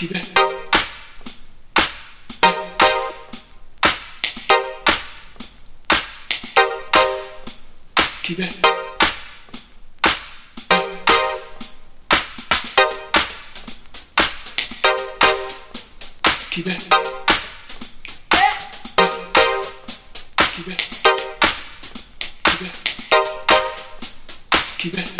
Keep it. Keep it. Keep it. Keep it. Keep it. Keep it.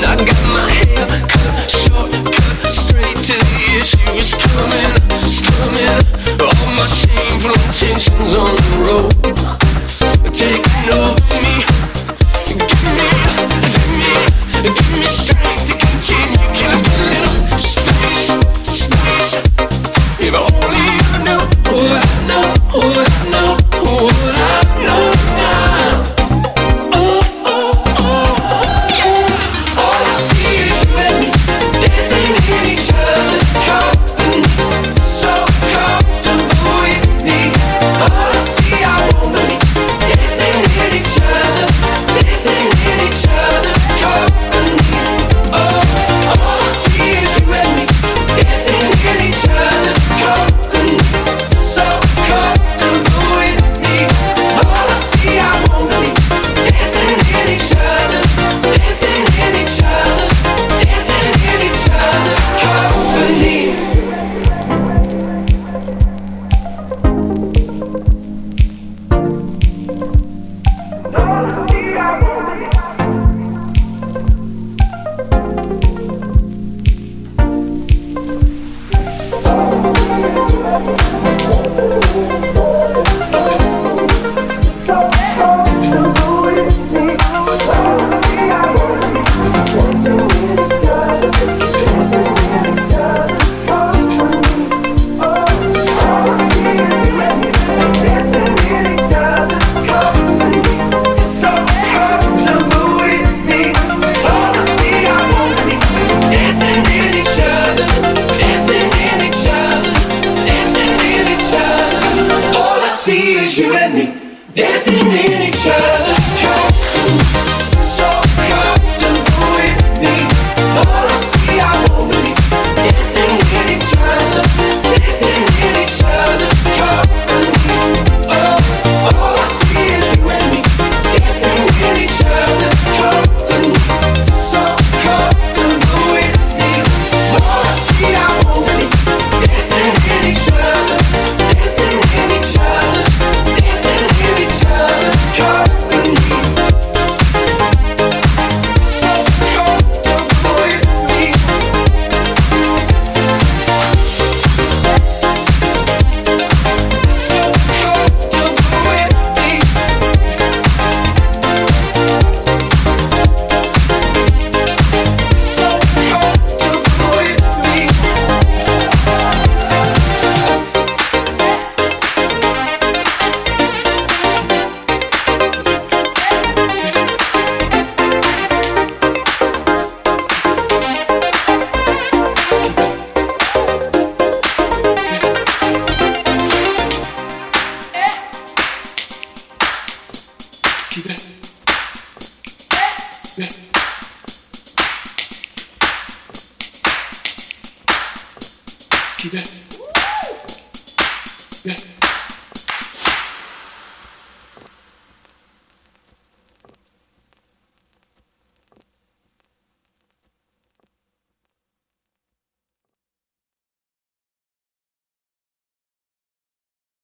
Not see is you and me dancing in each other's company. Yeah.